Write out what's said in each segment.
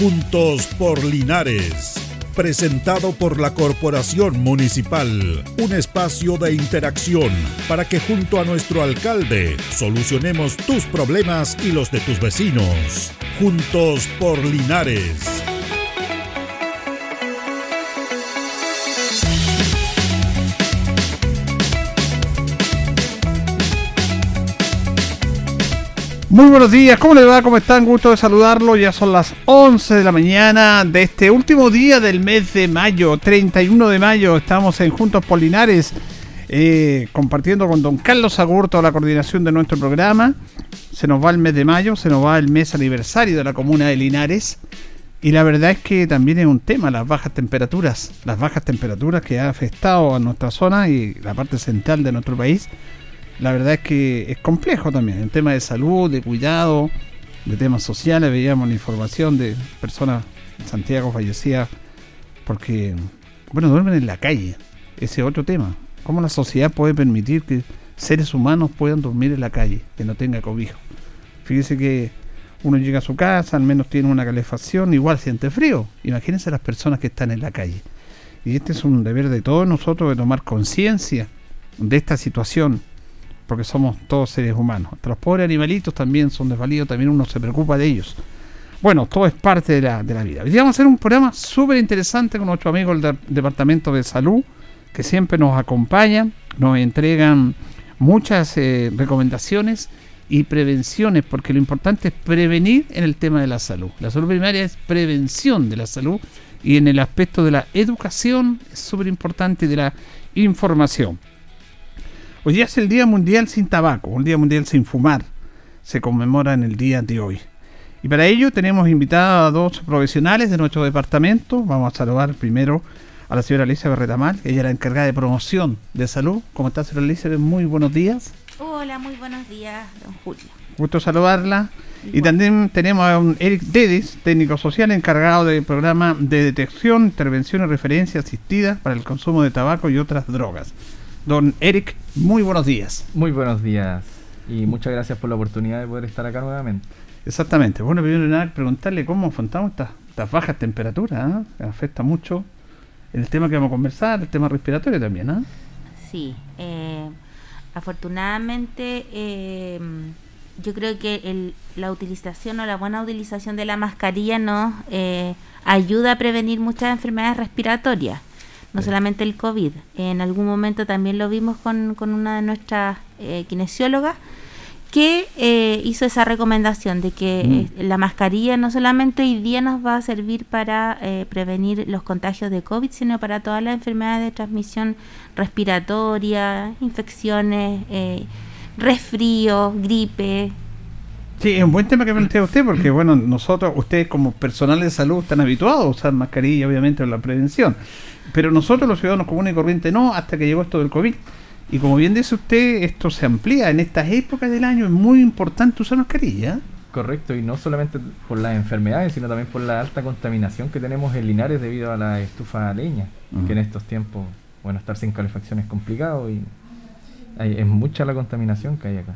Juntos por Linares. Presentado por la Corporación Municipal. Un espacio de interacción para que junto a nuestro alcalde solucionemos tus problemas y los de tus vecinos. Juntos por Linares. Muy buenos días, ¿cómo le va? ¿Cómo están? Gusto de saludarlo. Ya son las 11 de la mañana de este último día del mes de mayo, 31 de mayo. Estamos en Juntos Polinares, eh, compartiendo con don Carlos Agurto la coordinación de nuestro programa. Se nos va el mes de mayo, se nos va el mes aniversario de la comuna de Linares. Y la verdad es que también es un tema las bajas temperaturas, las bajas temperaturas que ha afectado a nuestra zona y la parte central de nuestro país la verdad es que es complejo también. En tema de salud, de cuidado, de temas sociales, veíamos la información de personas en Santiago fallecidas porque, bueno, duermen en la calle. Ese es otro tema. ¿Cómo la sociedad puede permitir que seres humanos puedan dormir en la calle, que no tenga cobijo? Fíjese que uno llega a su casa, al menos tiene una calefacción, igual siente frío. Imagínense las personas que están en la calle. Y este es un deber de todos nosotros de tomar conciencia de esta situación porque somos todos seres humanos. los pobres animalitos también son desvalidos, también uno se preocupa de ellos. Bueno, todo es parte de la, vida. Hoy vamos a hacer un programa súper interesante con nuestro amigo del Departamento de Salud, que siempre nos acompañan, nos entregan muchas eh, recomendaciones y prevenciones, porque lo importante es prevenir en el tema de la salud. La salud primaria es prevención de la salud y en el aspecto de la educación es súper importante de la información. Hoy día es el Día Mundial sin Tabaco, un Día Mundial sin Fumar. Se conmemora en el día de hoy. Y para ello tenemos invitados a dos profesionales de nuestro departamento. Vamos a saludar primero a la señora Alicia Berretamal, ella es la encargada de promoción de salud. ¿Cómo está, señora Alicia? Muy buenos días. Hola, muy buenos días, don Julio. Gusto saludarla. Y también tenemos a un Eric Dedis, técnico social encargado del programa de detección, intervención y referencia asistida para el consumo de tabaco y otras drogas. Don Eric, muy buenos días. Muy buenos días y muchas gracias por la oportunidad de poder estar acá nuevamente. Exactamente. Bueno, primero nada, preguntarle cómo afrontamos estas, bajas temperaturas, ¿eh? que afecta mucho el tema que vamos a conversar, el tema respiratorio también. ¿eh? Sí, eh, afortunadamente eh, yo creo que la utilización o la buena utilización de la mascarilla nos ayuda a prevenir muchas enfermedades respiratorias no solamente el COVID. En algún momento también lo vimos con, con una de nuestras eh, kinesiólogas que eh, hizo esa recomendación de que mm. eh, la mascarilla no solamente hoy día nos va a servir para prevenir los contagios de COVID, sino para todas las enfermedades de transmisión respiratoria, infecciones, resfrío, gripe, Sí, es un buen tema que plantea usted, porque bueno, nosotros, ustedes como personal de salud están habituados a usar mascarilla, obviamente, en la prevención. Pero nosotros, los ciudadanos comunes y corrientes, no, hasta que llegó esto del COVID. Y como bien dice usted, esto se amplía. En estas épocas del año es muy importante usar mascarilla. Correcto, y no solamente por las enfermedades, sino también por la alta contaminación que tenemos en Linares debido a la estufa leña, que en estos tiempos, bueno, estar sin calefacción es complicado y es mucha la contaminación que hay acá.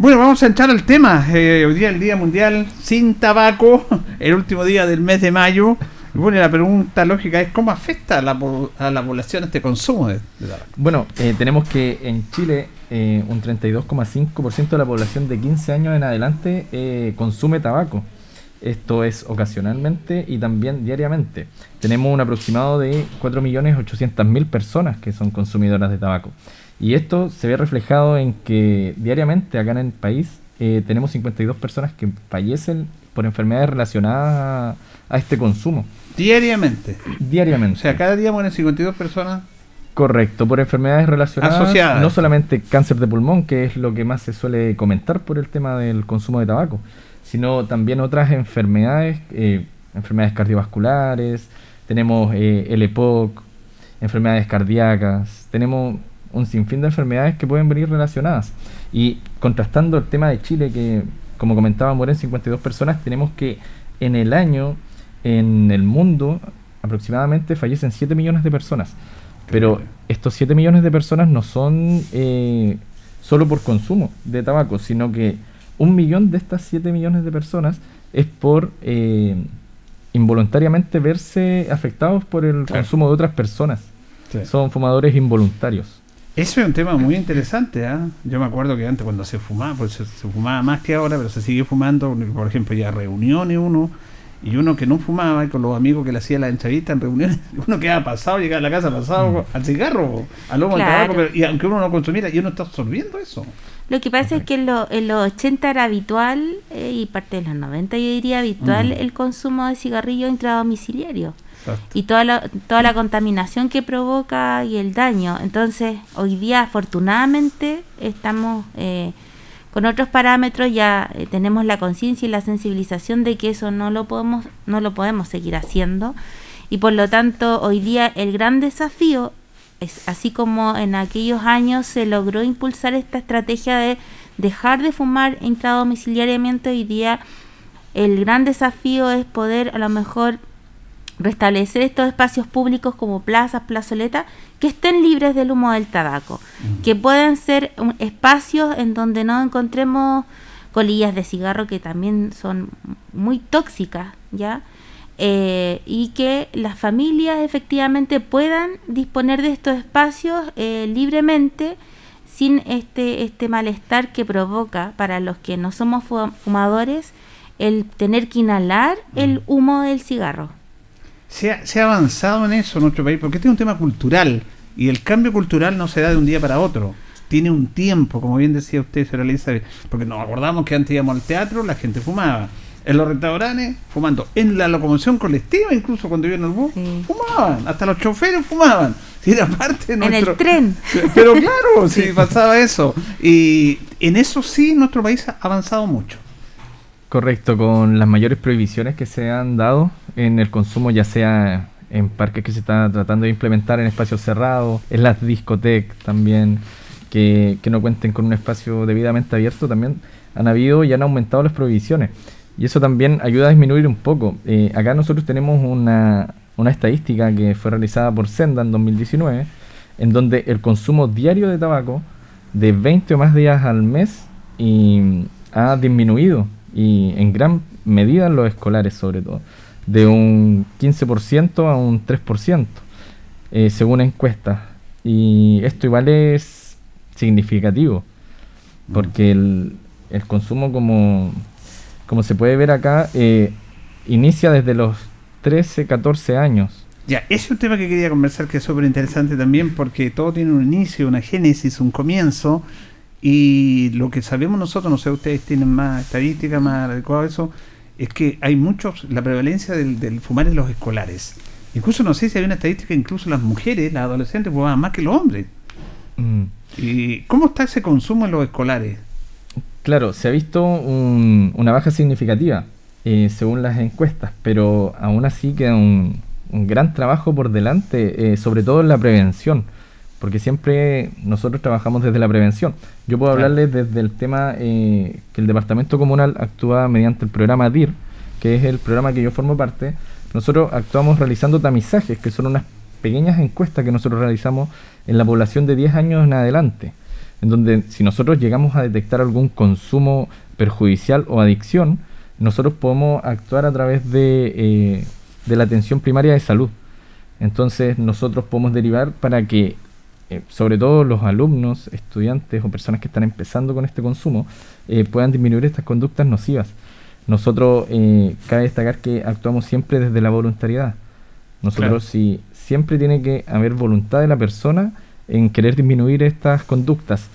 Bueno, vamos a entrar al tema. Eh, hoy día el Día Mundial sin Tabaco, el último día del mes de mayo. Bueno, la pregunta lógica es cómo afecta a la, a la población este consumo de, tabaco. Bueno, eh, tenemos que en Chile eh, un 32,5% de la población de 15 años en adelante consume tabaco. Esto es ocasionalmente y también diariamente. Tenemos un aproximado de 4.800.000 personas que son consumidoras de tabaco. Y esto se ve reflejado en que diariamente acá en el país eh, tenemos 52 personas que fallecen por enfermedades relacionadas a, este consumo. Diariamente. Diariamente. O sea, cada día mueren 52 personas. Correcto, por enfermedades relacionadas, Asociadas. no solamente cáncer de pulmón, que es lo que más se suele comentar por el tema del consumo de tabaco, sino también otras enfermedades, eh, enfermedades cardiovasculares, tenemos eh, el EPOC, enfermedades cardíacas, tenemos un sinfín de enfermedades que pueden venir relacionadas. Y contrastando el tema de Chile, que como comentaba, mueren 52 personas, tenemos que en el año, en el mundo, aproximadamente fallecen 7 millones de personas. Pero estos 7 millones de personas no son eh, solo por consumo de tabaco, sino que un millón de estas 7 millones de personas es por eh, involuntariamente verse afectados por el consumo de otras personas. Son fumadores involuntarios. Eso es un tema muy interesante. ¿ah? Yo me acuerdo que antes cuando se fumaba, pues se, fumaba más que ahora, pero se sigue fumando, por ejemplo, ya reuniones uno, y uno que no fumaba, y con los amigos que le hacía la entrevista en reuniones, uno quedaba pasado, llegaba a la casa pasado mm. al cigarro, al lomo tabaco, y aunque uno no consumiera, y uno está absorbiendo eso. Lo que pasa es que en, los 80 era habitual, eh, y parte de los 90 yo diría habitual, el consumo de cigarrillo intradomiciliario y toda la, toda la contaminación que provoca y el daño. Entonces, hoy día, afortunadamente, estamos eh, con otros parámetros, ya eh, tenemos la conciencia y la sensibilización de que eso no lo podemos, no lo podemos seguir haciendo. Y por lo tanto, hoy día el gran desafío es así como en aquellos años se logró impulsar esta estrategia de dejar de fumar intradomiciliariamente, hoy día el gran desafío es poder a lo mejor restablecer estos espacios públicos como plazas, plazoletas, que estén libres del humo del tabaco, que puedan ser espacios en donde no encontremos colillas de cigarro que también son muy tóxicas, ¿ya? Eh, y que las familias efectivamente puedan disponer de estos espacios eh, libremente sin este, este malestar que provoca para los que no somos fumadores el tener que inhalar el humo del cigarro se ha, avanzado en eso en nuestro país, porque este es un tema cultural y el cambio cultural no se da de un día para otro. Tiene un tiempo, como bien decía usted, señora Elizabeth, porque nos acordamos que antes íbamos al teatro, la gente fumaba. En los restaurantes, fumando. En la locomoción colectiva, incluso cuando iban al bus, fumaban. Hasta los choferes fumaban. era parte En el tren. Pero claro, sí, pasaba eso. Y en eso sí, nuestro país ha avanzado mucho. Correcto, con las mayores prohibiciones que se han dado en el consumo, ya sea en parques que se están tratando de implementar en espacios cerrados, en las discotecas también, que, no cuenten con un espacio debidamente abierto, también han habido y han aumentado las prohibiciones. Y eso también ayuda a disminuir un poco. Eh, acá nosotros tenemos una, una estadística que fue realizada por Senda en 2019, en donde el consumo diario de tabaco de 20 o más días al mes ha disminuido y en gran medida en los escolares sobre todo, de un 15% a un 3%, eh, según encuestas. Y esto igual es significativo, porque el, el consumo, como, como se puede ver acá, eh, inicia desde los 13, 14 años. Ya, ese es un tema que quería conversar que es súper interesante también porque todo tiene un inicio, una génesis, un comienzo y lo que sabemos nosotros, no sé, ustedes tienen más estadística, más adecuado eso, es que hay muchos, la prevalencia del, fumar en los escolares. Incluso no sé si hay una estadística, incluso las mujeres, las adolescentes fumaban más que los hombres. Mm. ¿Y cómo está ese consumo en los escolares? Claro, se ha visto una baja significativa eh, según las encuestas, pero aún así queda un, gran trabajo por delante, eh, sobre todo en la prevención porque siempre nosotros trabajamos desde la prevención. Yo puedo hablarles desde el tema eh, que el Departamento Comunal actúa mediante el programa DIR, que es el programa que yo formo parte. Nosotros actuamos realizando tamizajes, que son unas pequeñas encuestas que nosotros realizamos en la población de 10 años en adelante, en donde si nosotros llegamos a detectar algún consumo perjudicial o adicción, nosotros podemos actuar a través de, eh, de la atención primaria de salud. Entonces nosotros podemos derivar para que eh, sobre todo los alumnos, estudiantes o personas que están empezando con este consumo, eh, puedan disminuir estas conductas nocivas. Nosotros, eh, cabe destacar que actuamos siempre desde la voluntariedad. Nosotros si, siempre tiene que haber voluntad de la persona en querer disminuir estas conductas.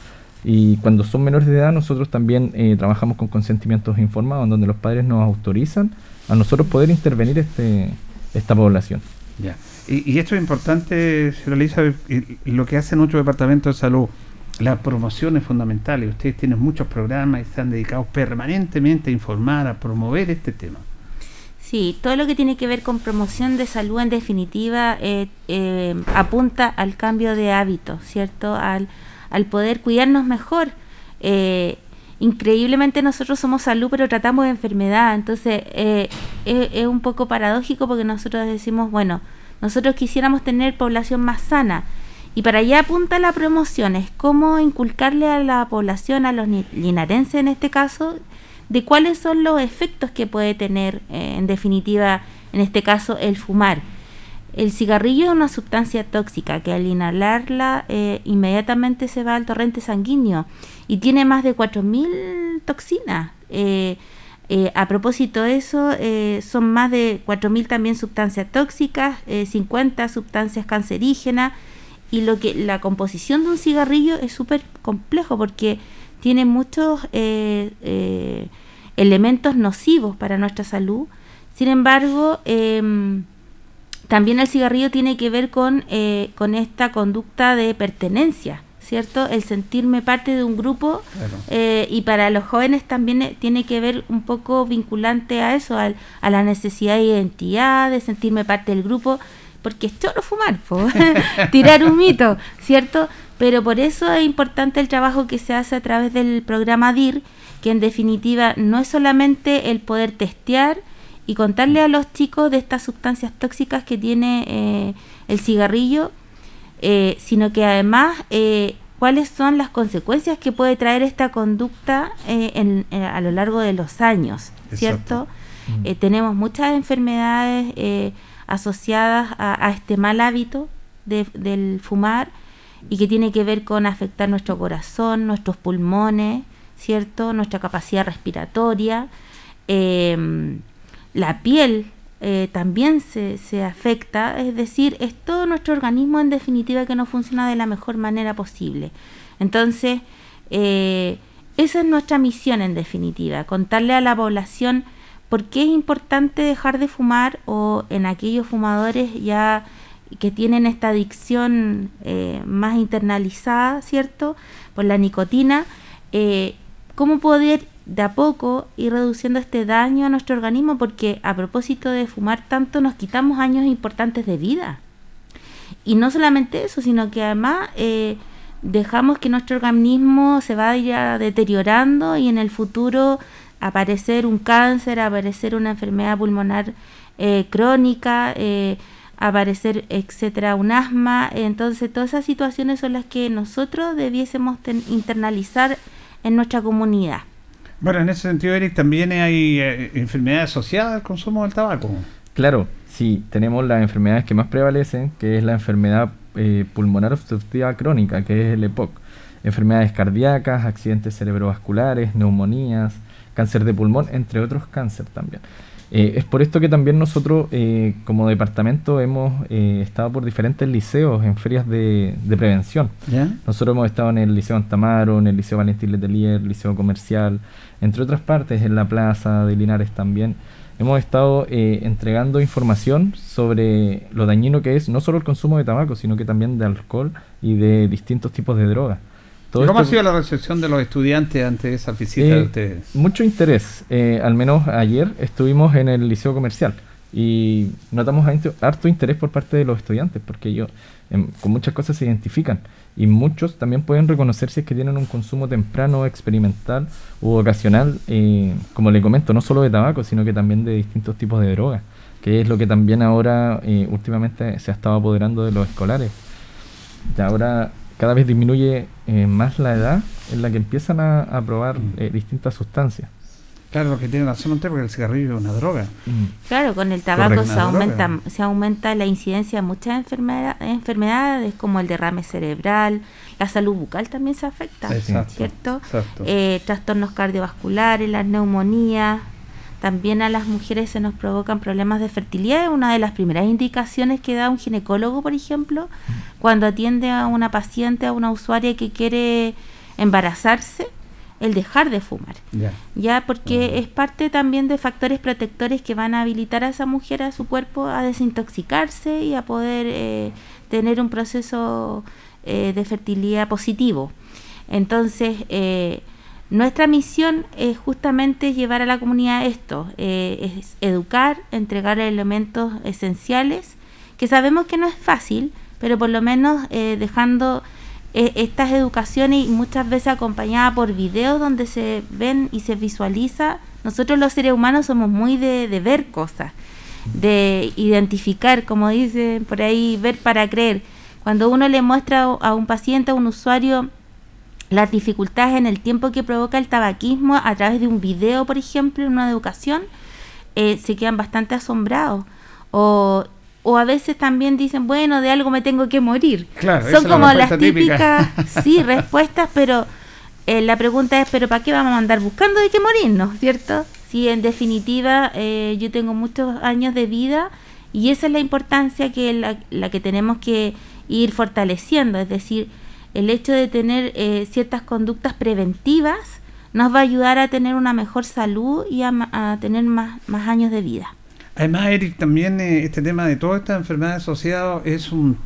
Y cuando son menores de edad, nosotros también trabajamos con consentimientos informados, en donde los padres nos autorizan a nosotros poder intervenir este, esta población. Ya. Y, esto es importante, señora Elizabeth, lo que hace nuestro departamento de salud. La promoción es fundamental y ustedes tienen muchos programas y están dedicados permanentemente a informar, a promover este tema. Sí, todo lo que tiene que ver con promoción de salud en definitiva eh, eh, apunta al cambio de hábitos, ¿cierto? Al, poder cuidarnos mejor. Eh, increíblemente nosotros somos salud pero tratamos de enfermedad, entonces es un poco paradójico porque nosotros decimos, bueno, nosotros quisiéramos tener población más sana. Y para allá apunta la promoción, es cómo inculcarle a la población, a los linarenses en este caso, de cuáles son los efectos que puede tener, eh, en definitiva, en este caso el fumar. El cigarrillo es una sustancia tóxica que al inhalarla eh, inmediatamente se va al torrente sanguíneo y tiene más de 4.000 toxinas. Eh, eh, a propósito de eso, son más de 4.000 también sustancias tóxicas, 50 sustancias cancerígenas y lo que la composición de un cigarrillo es súper complejo porque tiene muchos elementos nocivos para nuestra salud. Sin embargo, em, también el cigarrillo tiene que ver con, eh, con esta conducta de pertenencia, ¿cierto? El sentirme parte de un grupo eh, y para los jóvenes también eh, tiene que ver un poco vinculante a eso, a la necesidad de identidad, de sentirme parte del grupo, porque es choro fumar, tirar un mito, ¿cierto? Pero por eso es importante el trabajo que se hace a través del programa DIR, que en definitiva no es solamente el poder testear, y contarle a los chicos de estas sustancias tóxicas que tiene eh, el cigarrillo, eh, sino que además eh, cuáles son las consecuencias que puede traer esta conducta a lo largo de los años, ¿cierto? Mm. tenemos muchas enfermedades asociadas a, este mal hábito del fumar y que tiene que ver con afectar nuestro corazón, nuestros pulmones, ¿cierto? Nuestra capacidad respiratoria. Eh, la piel eh, también se, se, afecta, es decir, es todo nuestro organismo en definitiva que no funciona de la mejor manera posible. Entonces, eh, esa es nuestra misión en definitiva, contarle a la población por qué es importante dejar de fumar o en aquellos fumadores ya que tienen esta adicción eh, más internalizada, ¿cierto? Por la nicotina, cómo poder de a poco ir reduciendo este daño a nuestro organismo porque a propósito de fumar tanto nos quitamos años importantes de vida. Y no solamente eso, sino que además eh, dejamos que nuestro organismo se vaya deteriorando y en el futuro aparecer un cáncer, aparecer una enfermedad pulmonar eh, crónica, eh, aparecer, etcétera, un asma. Entonces, todas esas situaciones son las que nosotros debiésemos internalizar en nuestra comunidad. Bueno, en ese sentido, Eric, también hay eh, enfermedades asociadas al consumo del tabaco. Claro, sí, tenemos las enfermedades que más prevalecen, que es la enfermedad eh, pulmonar obstructiva crónica, que es el EPOC. Enfermedades cardíacas, accidentes cerebrovasculares, neumonías, cáncer de pulmón, entre otros cáncer también. Eh, es por esto que también nosotros eh, como departamento hemos eh, estado por diferentes liceos en ferias de, prevención. Nosotros hemos estado en el Liceo Antamaro, en el Liceo Valentín Letelier, Liceo Comercial, entre otras partes, en la Plaza de Linares también. Hemos estado entregando información sobre lo dañino que es no solo el consumo de tabaco, sino que también de alcohol y de distintos tipos de drogas. ¿Cómo ha sido la recepción de los estudiantes ante esa visita de eh, ustedes? Mucho interés. Eh, al menos ayer estuvimos en el liceo comercial y notamos harto interés por parte de los estudiantes porque ellos em, con muchas cosas se identifican y muchos también pueden reconocer si es que tienen un consumo temprano, experimental u ocasional, eh, como le comento, no solo de tabaco, sino que también de distintos tipos de drogas, que es lo que también ahora últimamente se ha estado apoderando de los escolares. Y ahora cada vez disminuye eh, más la edad en la que empiezan a, probar mm. eh, distintas sustancias. Claro, lo que tiene razón usted porque el cigarrillo es una droga. Mm. Claro, con el tabaco se aumenta, se aumenta la incidencia de muchas enfermedades como el derrame cerebral, la salud bucal también se afecta, ¿cierto? Eh, trastornos cardiovasculares, las neumonías, también a las mujeres se nos provocan problemas de fertilidad. Una de las primeras indicaciones que da un ginecólogo, por ejemplo, cuando atiende a una paciente, a una usuaria que quiere embarazarse, el dejar de fumar. Ya, porque es parte también de factores protectores que van a habilitar a esa mujer, a su cuerpo, a desintoxicarse y a poder eh, tener un proceso eh, de fertilidad positivo. Entonces, eh, nuestra misión es justamente llevar a la comunidad esto, eh, es educar, entregar elementos esenciales, que sabemos que no es fácil, pero por lo menos eh, dejando eh, estas educaciones y muchas veces acompañadas por videos donde se ven y se visualiza. Nosotros los seres humanos somos muy de, de ver cosas, de identificar, como dicen por ahí, ver para creer. Cuando uno le muestra a un paciente, a un usuario, las dificultades en el tiempo que provoca el tabaquismo a través de un video, por ejemplo, en una educación, eh, se quedan bastante asombrados. o, o a veces también dicen, bueno, de algo me tengo que morir. Son como las típicas, sí, respuestas, pero eh, la pregunta es, pero ¿para qué vamos a andar buscando de qué morirnos, cierto? Si en definitiva eh, yo tengo muchos años de vida y esa es la importancia que la, la que tenemos que ir fortaleciendo, es decir, el hecho de tener eh, ciertas conductas preventivas nos va a ayudar a tener una mejor salud y a, tener más, más años de vida. Además, Eric, también eh, este tema de todas estas enfermedades asociadas es un...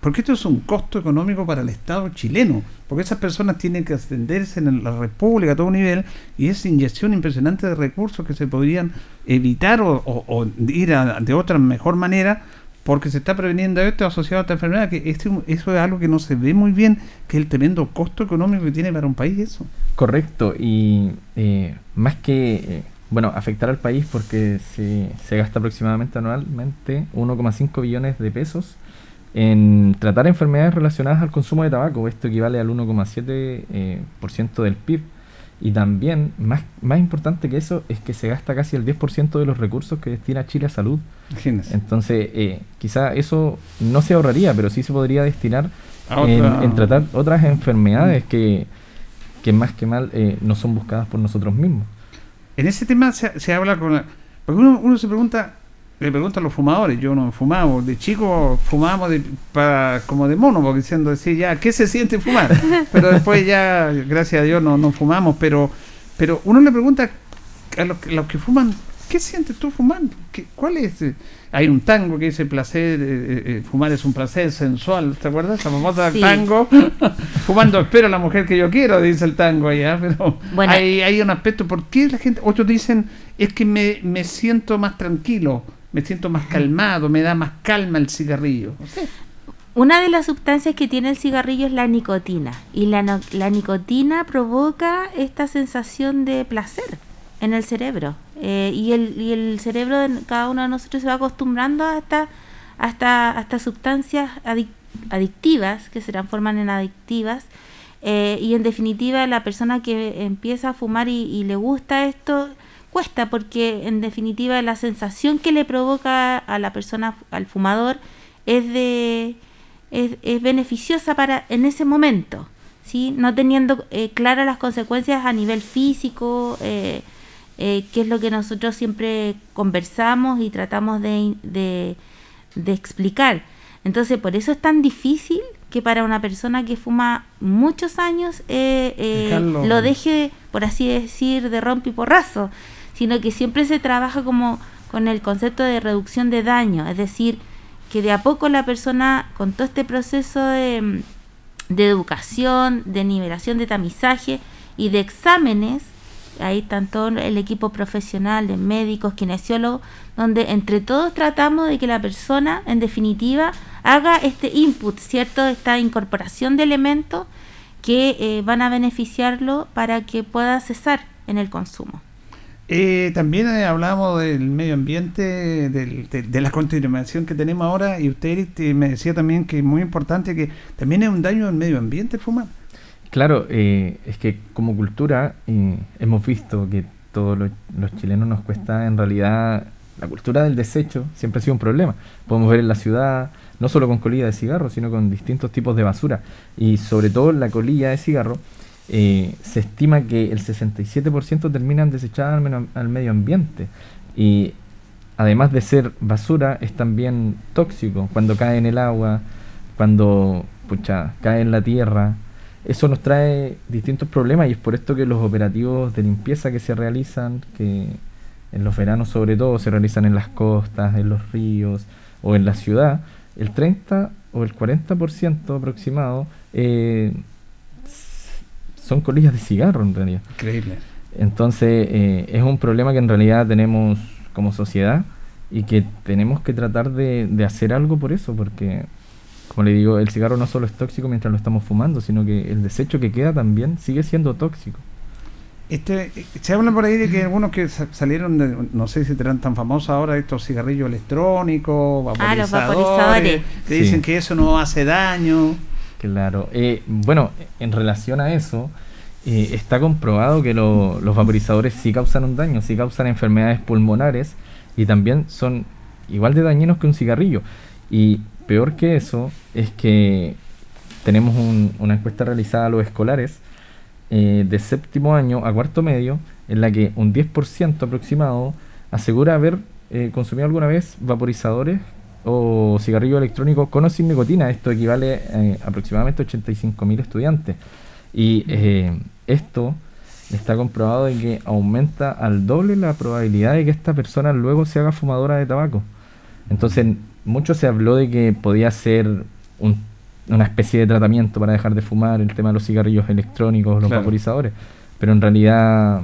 Porque esto es un costo económico para el Estado chileno, porque esas personas tienen que atenderse en la República a todo nivel y es inyección impresionante de recursos que se podrían evitar o, ir de otra mejor manera porque se está preveniendo esto asociado a esta enfermedad, que este, eso es algo que no se ve muy bien, que es el tremendo costo económico que tiene para un país eso. Correcto, y eh, más que, eh, bueno, afectar al país porque se, se gasta aproximadamente anualmente 1,5 billones de pesos en tratar enfermedades relacionadas al consumo de tabaco, esto equivale al 1,7% eh, del PIB y también, más, más importante que eso, es que se gasta casi el 10% de los recursos que destina Chile a salud. Entonces, eh, quizá eso no se ahorraría, pero sí se podría destinar en, tratar otras enfermedades que, que más que mal eh, no son buscadas por nosotros mismos. En ese tema se, se habla con... porque uno, uno se pregunta, le preguntan a los fumadores, yo no fumaba, de chico fumábamos de, para, como de mono, porque diciendo, decir, ya, ¿qué se siente fumar? Pero después ya, gracias a Dios, no, no fumamos, pero, pero uno le pregunta a los, los que fuman, ¿qué sientes tú fumando? ¿Qué, ¿Cuál es? Hay un tango que dice placer, eh, eh, eh, fumar es un placer sensual, ¿te acuerdas? La famosa tango, fumando espero a la mujer que yo quiero, dice el tango allá, pero hay, hay un aspecto, ¿por qué la gente, otros dicen, es que me, me siento más tranquilo? Me siento más calmado, me da más calma el cigarrillo. Una de las sustancias que tiene el cigarrillo es la nicotina y la, la nicotina provoca esta sensación de placer en el cerebro eh, y, el, y el cerebro de cada uno de nosotros se va acostumbrando a, esta, hasta sustancias adictivas que se transforman en adictivas eh, y en definitiva la persona que empieza a fumar y le gusta esto cuesta porque en definitiva la sensación que le provoca a la persona, al fumador, es de es, beneficiosa para en ese momento, ¿sí? no teniendo eh, claras las consecuencias a nivel físico, eh, eh, que es lo que nosotros siempre conversamos y tratamos de, de, de explicar. Entonces, por eso es tan difícil que para una persona que fuma muchos años lo deje, por así decir, de rompe y porrazo sino que siempre se trabaja como con el concepto de reducción de daño, es decir, que de a poco la persona con todo este proceso de, educación, de nivelación, de tamizaje y de exámenes, ahí tanto el equipo profesional de médicos, kinesiólogos, donde entre todos tratamos de que la persona, en definitiva, haga este input, ¿cierto? Esta incorporación de elementos que eh, van a beneficiarlo para que pueda cesar en el consumo. Eh, también eh, hablamos del medio ambiente, de, la contaminación que tenemos ahora, y usted me decía también que es muy importante que también es un daño al medio ambiente fumar. Claro, eh, es que como cultura hemos visto que todos los, chilenos nos cuesta en realidad la cultura del desecho siempre ha sido un problema. Podemos ver en la ciudad, no solo con colilla de cigarro, sino con distintos tipos de basura. Y sobre todo la colilla de cigarro eh, se estima que el 67% terminan desechadas al, medio ambiente. Y además de ser basura, es también tóxico cuando cae en el agua, cuando pucha, cae en la tierra. Eso nos trae distintos problemas y es por esto que los operativos de limpieza que se realizan, que en los veranos sobre todo se realizan en las costas, en los ríos o en la ciudad, el 30 o el 40% aproximado eh, son colillas de cigarro en realidad. Increíble. Entonces eh, es un problema que en realidad tenemos como sociedad y que tenemos que tratar de, hacer algo por eso, porque como le digo, el cigarro no solo es tóxico mientras lo estamos fumando, sino que el desecho que queda también sigue siendo tóxico. Este, se habla por ahí de que algunos que salieron, de, no sé si serán tan famosos ahora, estos cigarrillos electrónicos, vaporizadores, ah, los vaporizadores. que dicen que eso no hace daño. Claro. Eh, bueno, en relación a eso, eh, está comprobado que los vaporizadores sí causan un daño, sí causan enfermedades pulmonares y también son igual de dañinos que un cigarrillo. Y peor que eso es que tenemos una encuesta realizada a los escolares eh, de séptimo año a cuarto medio, en la que un 10% aproximado asegura haber eh, consumido alguna vez vaporizadores o cigarrillos electrónicos con o sin nicotina. Esto equivale a eh, aproximadamente 85.000 estudiantes. Y esto está comprobado de que aumenta al doble la probabilidad de que esta persona luego se haga fumadora de tabaco. Entonces, mucho se habló de que podía ser un una especie de tratamiento para dejar de fumar, el tema de los cigarrillos electrónicos, los vaporizadores, pero en realidad...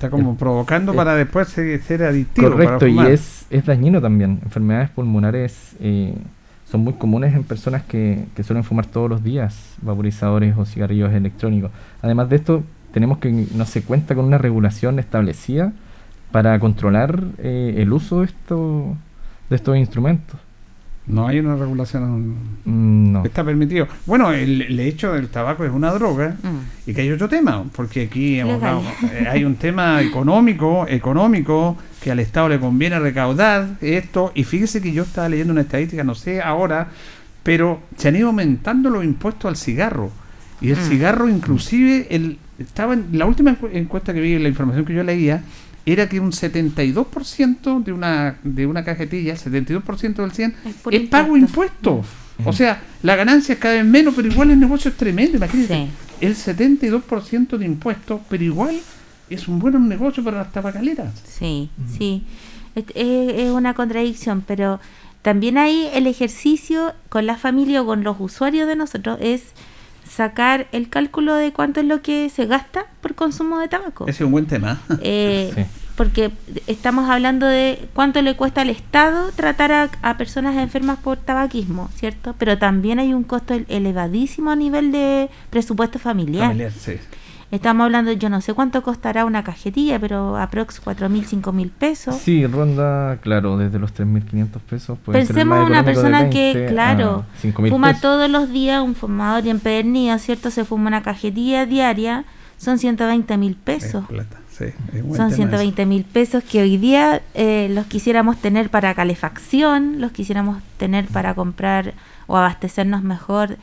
Está como provocando para después ser, adictivo. Correcto, y es, es dañino también. Enfermedades pulmonares eh, son muy comunes en personas que, que suelen fumar todos los días vaporizadores o cigarrillos electrónicos. Además de esto, tenemos que no se cuenta con una regulación establecida para controlar eh, el uso de, esto, de estos instrumentos. No hay una regulación. Mm, no. Está permitido. Bueno, el, hecho del tabaco es una droga mm. y que hay otro tema, porque aquí eh, hay un tema económico, económico, que al Estado le conviene recaudar esto. Y fíjese que yo estaba leyendo una estadística, no sé ahora, pero se han ido aumentando los impuestos al cigarro. Y el mm. cigarro, inclusive, el, estaba en la última encuesta que vi, la información que yo leía, era que un 72% de una, de una cajetilla, 72% del 100, es, pago impuesto. Mm. O sea, la ganancia es cada vez menos, pero igual el negocio es tremendo. Imagínense, el 72% de impuestos, pero igual es un buen negocio para las tabacaleras. Sí, mm. sí. Es, es, una contradicción, pero también hay el ejercicio con la familia o con los usuarios de nosotros es sacar el cálculo de cuánto es lo que se gasta por consumo de tabaco. Ese es un buen tema. Eh, porque estamos hablando de cuánto le cuesta al Estado tratar a, personas enfermas por tabaquismo, ¿cierto? Pero también hay un costo elevadísimo a nivel de presupuesto familiar. Familiar, sí. Estamos hablando, yo no sé cuánto costará una cajetilla, pero aprox 4 mil, 5 mil pesos. Sí, ronda, claro, desde los 3.500 pesos. Pensemos una persona que, claro, fuma todos los días, un fumador y empedernido, ¿cierto? Se fuma una cajetilla diaria, son 120 mil pesos. son 120 mil pesos que hoy día eh, los quisiéramos tener para calefacción, los quisiéramos tener para comprar o abastecernos mejor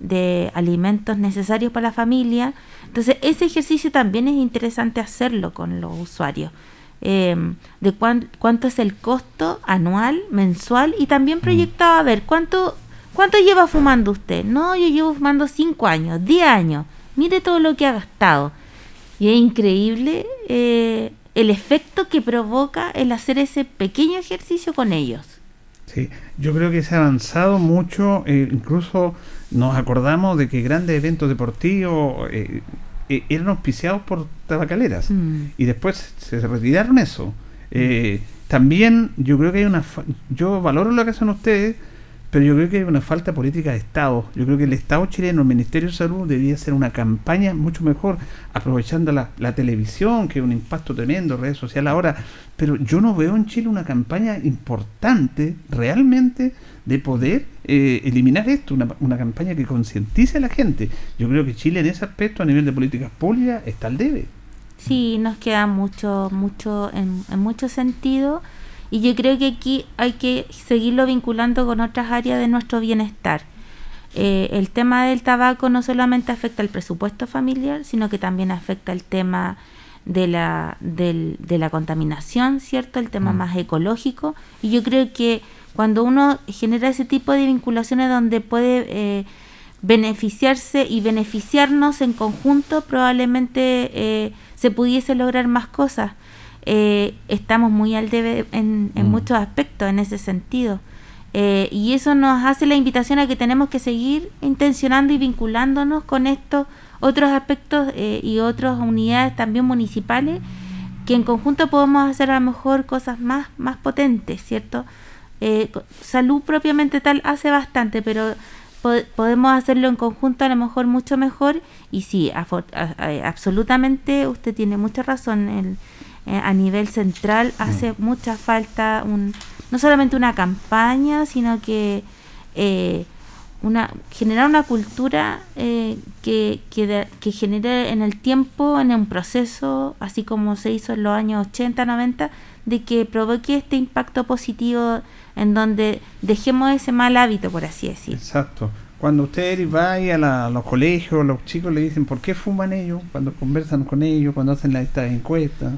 de alimentos necesarios para la familia. Entonces, ese ejercicio también es interesante hacerlo con los usuarios. Eh, de cuánto es el costo anual, mensual y también mm. proyectado a ver cuánto, cuánto lleva fumando usted. No, yo llevo fumando 5 años, 10 años. Mire todo lo que ha gastado. Y es increíble eh, el efecto que provoca el hacer ese pequeño ejercicio con ellos. Sí, yo creo que se ha avanzado mucho, eh, incluso nos acordamos de que grandes eventos deportivos eh, eh, eran auspiciados por tabacaleras mm. y después se retiraron eso. Eh, también yo creo que hay una... Yo valoro lo que hacen ustedes, pero yo creo que hay una falta política de Estado. Yo creo que el Estado chileno, el Ministerio de Salud, debería hacer una campaña mucho mejor, aprovechando la, la televisión, que es un impacto tremendo, redes sociales ahora. Pero yo no veo en Chile una campaña importante, realmente, de poder eh, eliminar esto, una, una campaña que concientice a la gente. Yo creo que Chile en ese aspecto, a nivel de políticas públicas, está al debe. Sí, nos queda mucho, mucho, en, en muchos sentidos. Y yo creo que aquí hay que seguirlo vinculando con otras áreas de nuestro bienestar. Eh, el tema del tabaco no solamente afecta al presupuesto familiar, sino que también afecta el tema de la, del, de la contaminación, ¿cierto? El tema mm. más ecológico. Y yo creo que cuando uno genera ese tipo de vinculaciones donde puede eh, beneficiarse y beneficiarnos en conjunto, probablemente eh, se pudiese lograr más cosas. Eh, estamos muy al debe en, mm. muchos aspectos en ese sentido. y eso nos hace la invitación a que tenemos que seguir intencionando y vinculándonos con estos otros aspectos y otras unidades también municipales que en conjunto podemos hacer a lo mejor cosas más, más potentes, ¿cierto? Eh, salud propiamente tal hace bastante, pero podemos hacerlo en conjunto a lo mejor mucho mejor y sí, absolutamente usted tiene mucha razón. Eh, a nivel central hace mucha falta un, no solamente una campaña, sino que eh, una generar una cultura eh, que, que, que, genere en el tiempo, en un proceso, así como se hizo en los años 80, 90, de que provoque este impacto positivo en donde dejemos ese mal hábito, por así decir. Exacto. Cuando usted va a, a, los colegios, los chicos le dicen por qué fuman ellos, cuando conversan con ellos, cuando hacen estas encuestas.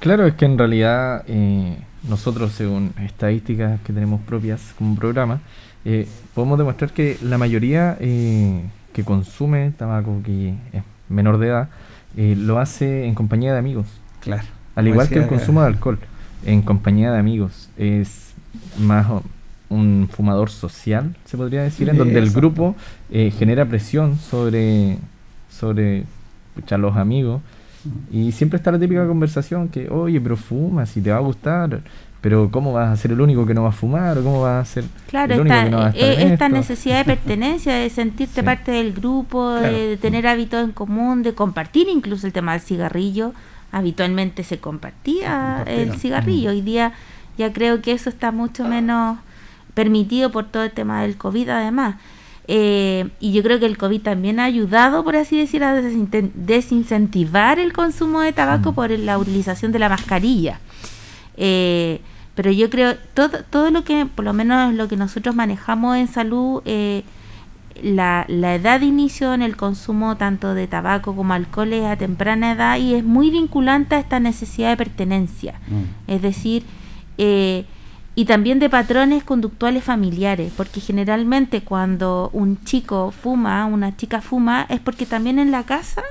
Claro, es que en realidad eh, nosotros, según estadísticas que tenemos propias como programa, eh, podemos demostrar que la mayoría eh, que consume tabaco, que es menor de edad, lo hace en compañía de amigos. Claro. Al igual que el consumo de alcohol, en compañía de amigos. Es más un fumador social, se podría decir, en donde el grupo genera presión sobre, sobre los amigos y siempre está la típica conversación que, oye, pero fuma, si te va a gustar, pero ¿cómo vas a ser el único que no va a fumar? ¿O cómo vas a ser claro, el único que no va a estar eh, esta necesidad de pertenencia, de sentirte parte del grupo, de tener hábitos en común, de compartir incluso el tema del cigarrillo. Habitualmente se compartía el cigarrillo. Hoy día ya creo que eso está mucho menos permitido por todo el tema del COVID además. Eh, y yo creo que el COVID también ha ayudado, por así decir, a desincentivar el consumo de tabaco mm. por la utilización de la mascarilla. Eh, pero yo creo, todo, todo lo que, por lo menos lo que nosotros manejamos en salud, eh, la, la, edad de inicio en el consumo tanto de tabaco como alcohol es a temprana edad y es muy vinculante a esta necesidad de pertenencia. Mm. Es decir, eh, y también de patrones conductuales familiares, porque generalmente cuando un chico fuma, una chica fuma, es porque también en la casa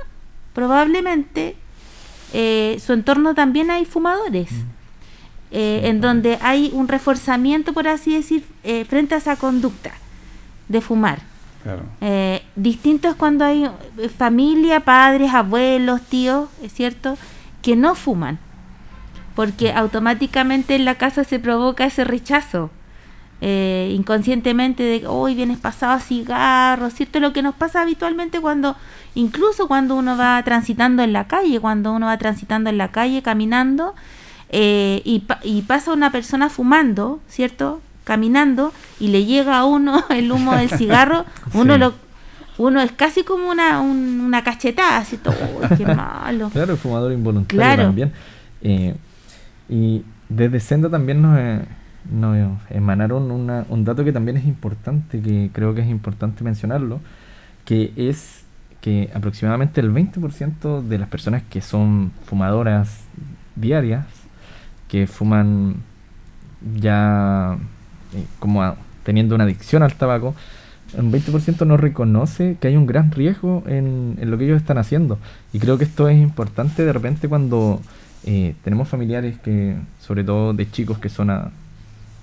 probablemente eh, su entorno también hay fumadores, mm. eh, en donde hay un reforzamiento, por así decir, eh, frente a esa conducta de fumar. distinto es cuando hay familia, padres, abuelos, tíos, es cierto, que no fuman porque automáticamente en la casa se provoca ese rechazo. Eh, inconscientemente de hoy vienes pasado a cigarros, ¿cierto? Lo que nos pasa habitualmente cuando, incluso cuando uno va transitando en la calle, cuando uno va transitando en la calle, caminando, eh, y, y, pasa una persona fumando, ¿cierto? Caminando, y le llega a uno el humo del cigarro, uno lo uno es casi como una, una cachetada, así todo, qué malo. Claro, el fumador involuntario también. Eh, y desde Senda también nos, eh, emanaron un dato que también es importante, que creo que es importante mencionarlo, que es que aproximadamente el 20% de las personas que son fumadoras diarias, que fuman ya eh, como teniendo una adicción al tabaco, un 20% no reconoce que hay un gran riesgo en, en, lo que ellos están haciendo. Y creo que esto es importante de repente cuando eh, tenemos familiares que, sobre todo de chicos que son,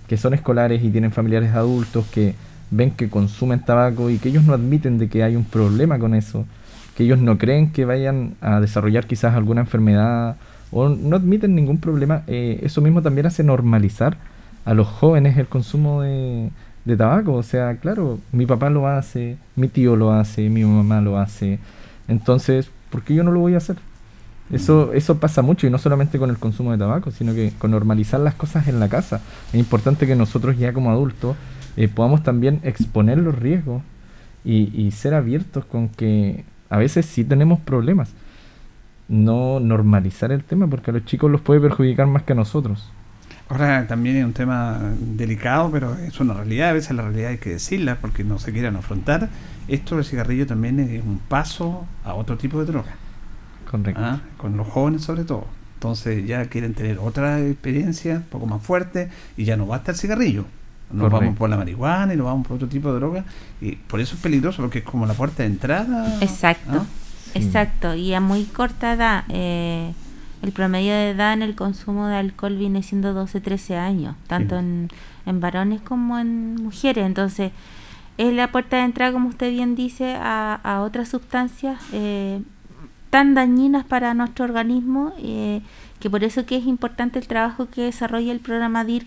que son escolares y tienen familiares adultos que ven que consumen tabaco y que ellos no admiten de que hay un problema con eso, que ellos no creen que vayan a desarrollar quizás alguna enfermedad o no admiten ningún problema, eh, eso mismo también hace normalizar a los jóvenes el consumo de, de tabaco. O sea, claro, mi papá lo hace, mi tío lo hace, mi mamá lo hace. Entonces, ¿por qué yo no lo voy a hacer? Eso, eso pasa mucho y no solamente con el consumo de tabaco, sino que con normalizar las cosas en la casa. Es importante que nosotros ya como adultos eh, podamos también exponer los riesgos y, ser abiertos con que a veces sí tenemos problemas. No normalizar el tema porque a los chicos los puede perjudicar más que a nosotros. Ahora también es un tema delicado, pero es una realidad, a veces la realidad hay que decirla porque no se quieran afrontar. Esto del cigarrillo también es un paso a otro tipo de droga. ¿Ah? con los jóvenes sobre todo. Entonces ya quieren tener otra experiencia, un poco más fuerte, y ya no basta el cigarrillo. Nos vamos por la marihuana y nos vamos por otro tipo de droga. Y por eso es peligroso, porque es como la puerta de entrada. Exacto, ¿ah? exacto. Y a muy corta edad. Eh, el promedio de edad en el consumo de alcohol viene siendo 12, 13 años, tanto en, en varones como en mujeres. Entonces, es la puerta de entrada, como usted bien dice, a, a otras sustancias eh, tan dañinas para nuestro organismo, eh, que por eso que es importante el trabajo que desarrolla el programa DIR,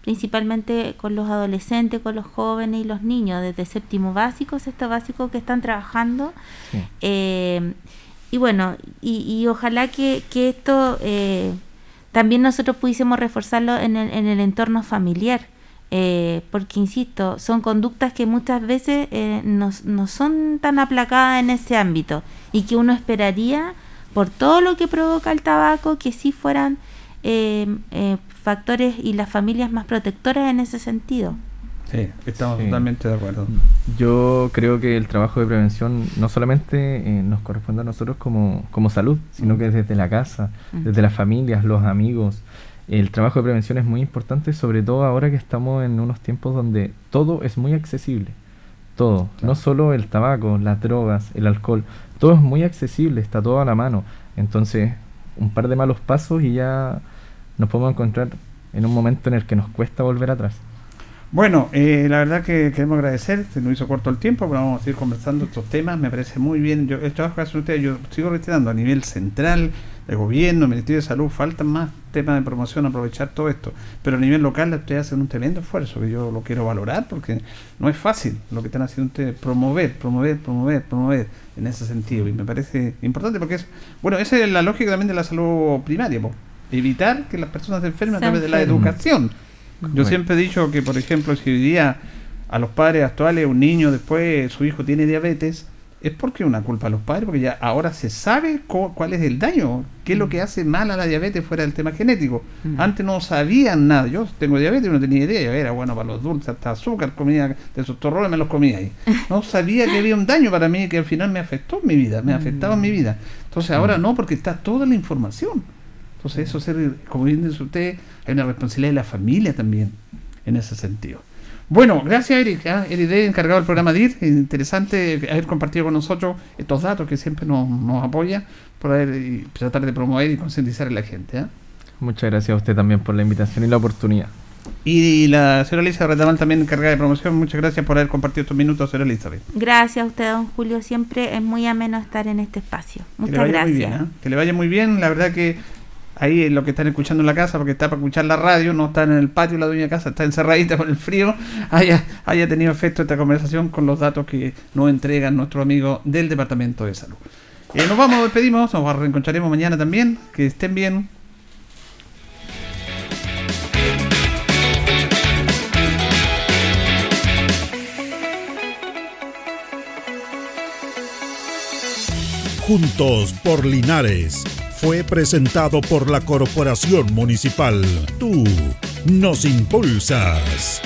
principalmente con los adolescentes, con los jóvenes y los niños, desde séptimo básico, sexto básico que están trabajando. Eh, y bueno, y, ojalá que, esto eh, también nosotros pudiésemos reforzarlo en el, en el entorno familiar. Eh, porque, insisto, son conductas que muchas veces eh, no, no, son tan aplacadas en ese ámbito y que uno esperaría, por todo lo que provoca el tabaco, que sí fueran eh, factores y las familias más protectoras en ese sentido. Sí, estamos totalmente de acuerdo. Yo creo que el trabajo de prevención no solamente nos corresponde a nosotros como, como salud, sino que desde la casa, desde las familias, los amigos, el trabajo de prevención es muy importante, sobre todo ahora que estamos en unos tiempos donde todo es muy accesible. Todo, no solo el tabaco, las drogas, el alcohol, todo es muy accesible, está todo a la mano. Entonces, un par de malos pasos y ya nos podemos encontrar en un momento en el que nos cuesta volver atrás. Bueno, eh, la verdad que queremos agradecer, se nos hizo corto el tiempo, pero vamos a seguir conversando estos temas, me parece muy bien. Yo, el trabajo que hacen ustedes, yo sigo retirando a nivel central, de gobierno, Ministerio de Salud, faltan más temas de promoción, aprovechar todo esto. Pero a nivel local ustedes hacen un tremendo esfuerzo, que yo lo quiero valorar, porque no es fácil lo que están haciendo ustedes, promover, promover, promover, promover en ese sentido. Y me parece importante porque es, bueno, esa es la lógica también de la salud primaria, evitar que las personas se enfermen a través de la educación yo siempre he dicho que, por ejemplo, si hoy día a los padres actuales un niño después su hijo tiene diabetes, es porque una culpa a los padres, porque ya ahora se sabe cuál es el daño, qué es lo que mm. hace mal a la diabetes fuera del tema genético. Mm. Antes no sabían nada, yo tengo diabetes y no tenía idea, era bueno para los dulces, hasta azúcar, comía de esos torrones me los comía ahí. No sabía que había un daño para mí que al final me afectó en mi vida, me afectaba en mi vida. Entonces ahora mm. no, porque está toda la información. Entonces eso ser, como bien dice usted, hay una responsabilidad de la familia también en ese sentido. Bueno, gracias Eric, ¿eh? Eric D, encargado del programa DIR, interesante haber compartido con nosotros estos datos que siempre nos, nos apoya por haber, tratar de promover y concientizar a la gente. ¿eh? Muchas gracias a usted también por la invitación y la oportunidad. Y, la señora Elizabeth Retamal también encargada de promoción, muchas gracias por haber compartido estos minutos, señora Elizabeth. Gracias a usted, don Julio, siempre es muy ameno estar en este espacio. Muchas gracias. ¿eh? Que le vaya muy bien, la verdad que ahí lo que están escuchando en la casa, porque está para escuchar la radio, no está en el patio la dueña casa, está encerradita con el frío, haya, haya tenido efecto esta conversación con los datos que nos entregan nuestro amigo del Departamento de Salud. Eh, nos vamos, despedimos, nos reencontraremos mañana también, que estén bien. Juntos por Linares fue presentado por la Corporación Municipal. Tú nos impulsas.